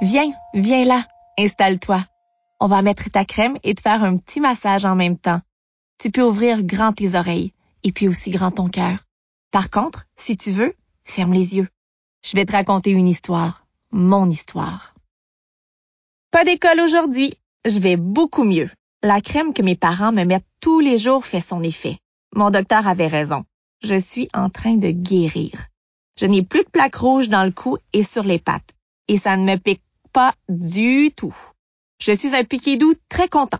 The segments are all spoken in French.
Viens, viens là, installe-toi. On va mettre ta crème et te faire un petit massage en même temps. Tu peux ouvrir grand tes oreilles et puis aussi grand ton cœur. Par contre, si tu veux, ferme les yeux. Je vais te raconter une histoire, mon histoire. Pas d'école aujourd'hui. Je vais beaucoup mieux. La crème que mes parents me mettent tous les jours fait son effet. Mon docteur avait raison. Je suis en train de guérir. Je n'ai plus de plaques rouges dans le cou et sur les pattes. Et ça ne me pique pas du tout. Je suis un piqué doux très content.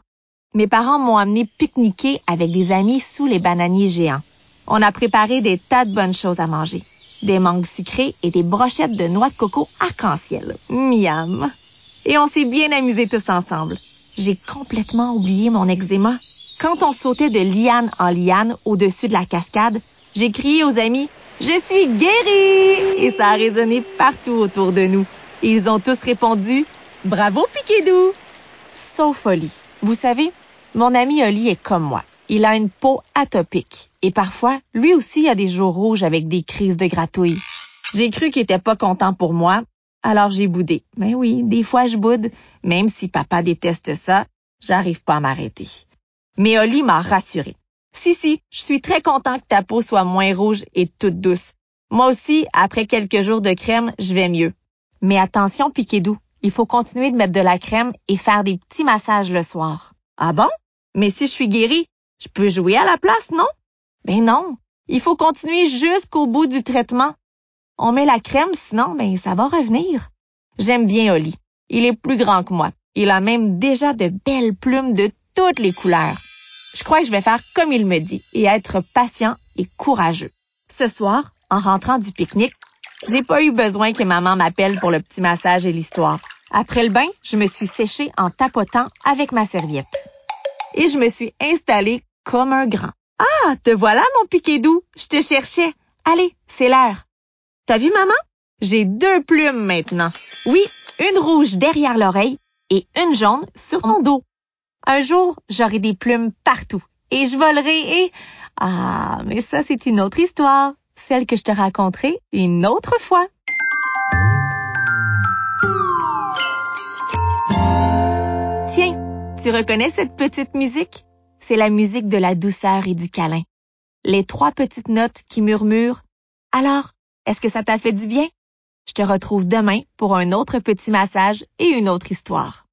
Mes parents m'ont amené pique-niquer avec des amis sous les bananiers géants. On a préparé des tas de bonnes choses à manger. Des mangues sucrées et des brochettes de noix de coco arc-en-ciel. Miam! Et on s'est bien amusés tous ensemble. J'ai complètement oublié mon eczéma. Quand on sautait de liane en liane au-dessus de la cascade, j'ai crié aux amis Je suis guérie! Et ça a résonné partout autour de nous. Ils ont tous répondu Bravo, Piquedou! Sauf Oli. Vous savez, mon ami Oli est comme moi. Il a une peau atopique. Et parfois, lui aussi a des jours rouges avec des crises de gratouille. J'ai cru qu'il était pas content pour moi, alors j'ai boudé. Mais oui, des fois je boude. Même si papa déteste ça, j'arrive pas à m'arrêter. Mais Oli m'a rassuré. Si, si, je suis très content que ta peau soit moins rouge et toute douce. Moi aussi, après quelques jours de crème, je vais mieux. Mais attention, Piquet-Doux, il faut continuer de mettre de la crème et faire des petits massages le soir. Ah bon? Mais si je suis guérie, je peux jouer à la place, non? Ben non. Il faut continuer jusqu'au bout du traitement. On met la crème, sinon, ben, ça va revenir. J'aime bien Oli. Il est plus grand que moi. Il a même déjà de belles plumes de toutes les couleurs. Je crois que je vais faire comme il me dit et être patient et courageux. Ce soir, en rentrant du pique-nique, j'ai pas eu besoin que maman m'appelle pour le petit massage et l'histoire. Après le bain, je me suis séchée en tapotant avec ma serviette. Et je me suis installée comme un grand. Ah, te voilà, mon piquet doux. Je te cherchais. Allez, c'est l'heure. T'as vu, maman? J'ai deux plumes maintenant. Oui, une rouge derrière l'oreille et une jaune sur mon dos. Un jour, j'aurai des plumes partout et je volerai et... Ah, mais ça, c'est une autre histoire celle que je te raconterai une autre fois. Tiens, tu reconnais cette petite musique? C'est la musique de la douceur et du câlin. Les trois petites notes qui murmurent. Alors, est-ce que ça t'a fait du bien? Je te retrouve demain pour un autre petit massage et une autre histoire.